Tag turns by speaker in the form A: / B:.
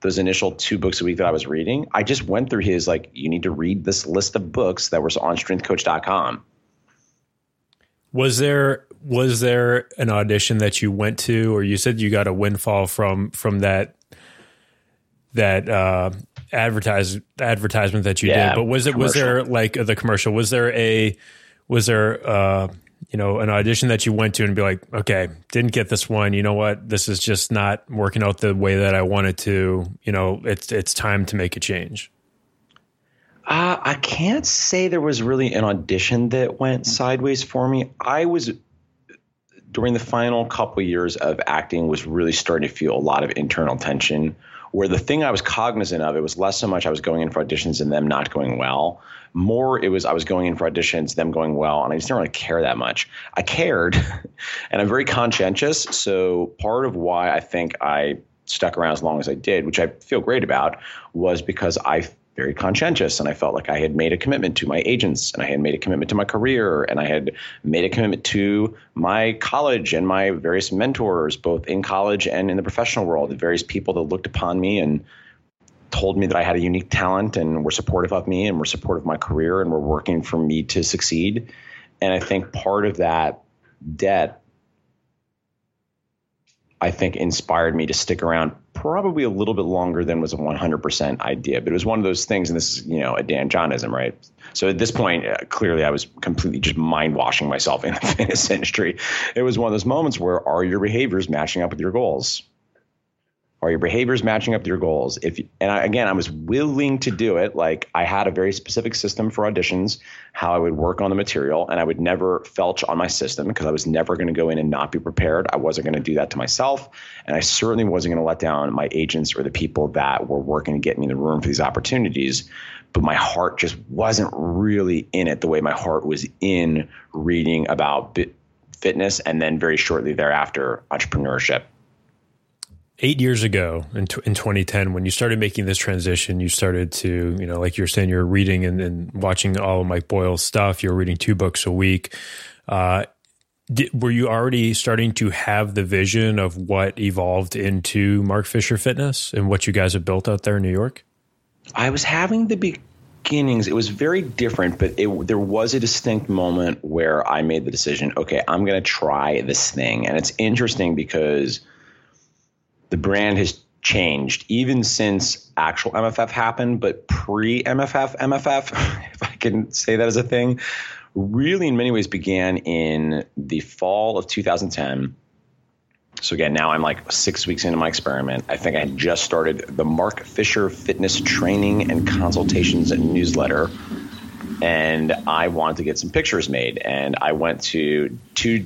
A: those initial two books a week that I was reading, I just went through his like, you need to read this list of books that was on strengthcoach.com.
B: Was there was there an audition that you went to, or you said you got a windfall from from that that uh, advertise advertisement that you yeah, did? But was it commercial. was there like the commercial? Was there a was there uh, you know an audition that you went to and be like, okay, didn't get this one. You know what? This is just not working out the way that I wanted to. You know, it's it's time to make a change.
A: Uh, I can't say there was really an audition that went sideways for me. I was during the final couple years of acting was really starting to feel a lot of internal tension where the thing I was cognizant of, it was less so much I was going in for auditions and them not going well. More, it was I was going in for auditions, them going well, and I just didn't really care that much. I cared, and I'm very conscientious. So part of why I think I stuck around as long as I did, which I feel great about, was because I very conscientious and I felt like I had made a commitment to my agents and I had made a commitment to my career and I had made a commitment to my college and my various mentors, both in college and in the professional world, the various people that looked upon me and told me that I had a unique talent and were supportive of me and were supportive of my career and were working for me to succeed. And I think part of that debt I think inspired me to stick around probably a little bit longer than was a 100% idea. But it was one of those things, and this is, you know, a Dan Johnism, right? So at this point, uh, clearly I was completely just mind washing myself in the fitness industry. It was one of those moments where are your behaviors matching up with your goals? Are your behaviors matching up to your goals? If and I, again, I was willing to do it. Like I had a very specific system for auditions, how I would work on the material, and I would never felch on my system because I was never going to go in and not be prepared. I wasn't going to do that to myself, and I certainly wasn't going to let down my agents or the people that were working to get me in the room for these opportunities. But my heart just wasn't really in it the way my heart was in reading about fitness, and then very shortly thereafter, entrepreneurship
B: eight years ago in, t- in 2010 when you started making this transition you started to you know like you're saying you're reading and, and watching all of mike boyle's stuff. You're reading two books a week. Uh, did, were you already starting to have the vision of what evolved into mark fisher fitness and what you guys have built out there in new york?
A: I was having the beginnings. It was very different but it, there was a distinct moment where i made the decision okay i'm going to try this thing. And it's interesting because the brand has changed even since actual MFF happened, but pre MFF, MFF, if I can say that as a thing, really in many ways began in the fall of 2010. So again, now I'm like six weeks into my experiment. I think I had just started the Mark Fisher Fitness Training and Consultations newsletter, and I wanted to get some pictures made. And I went to two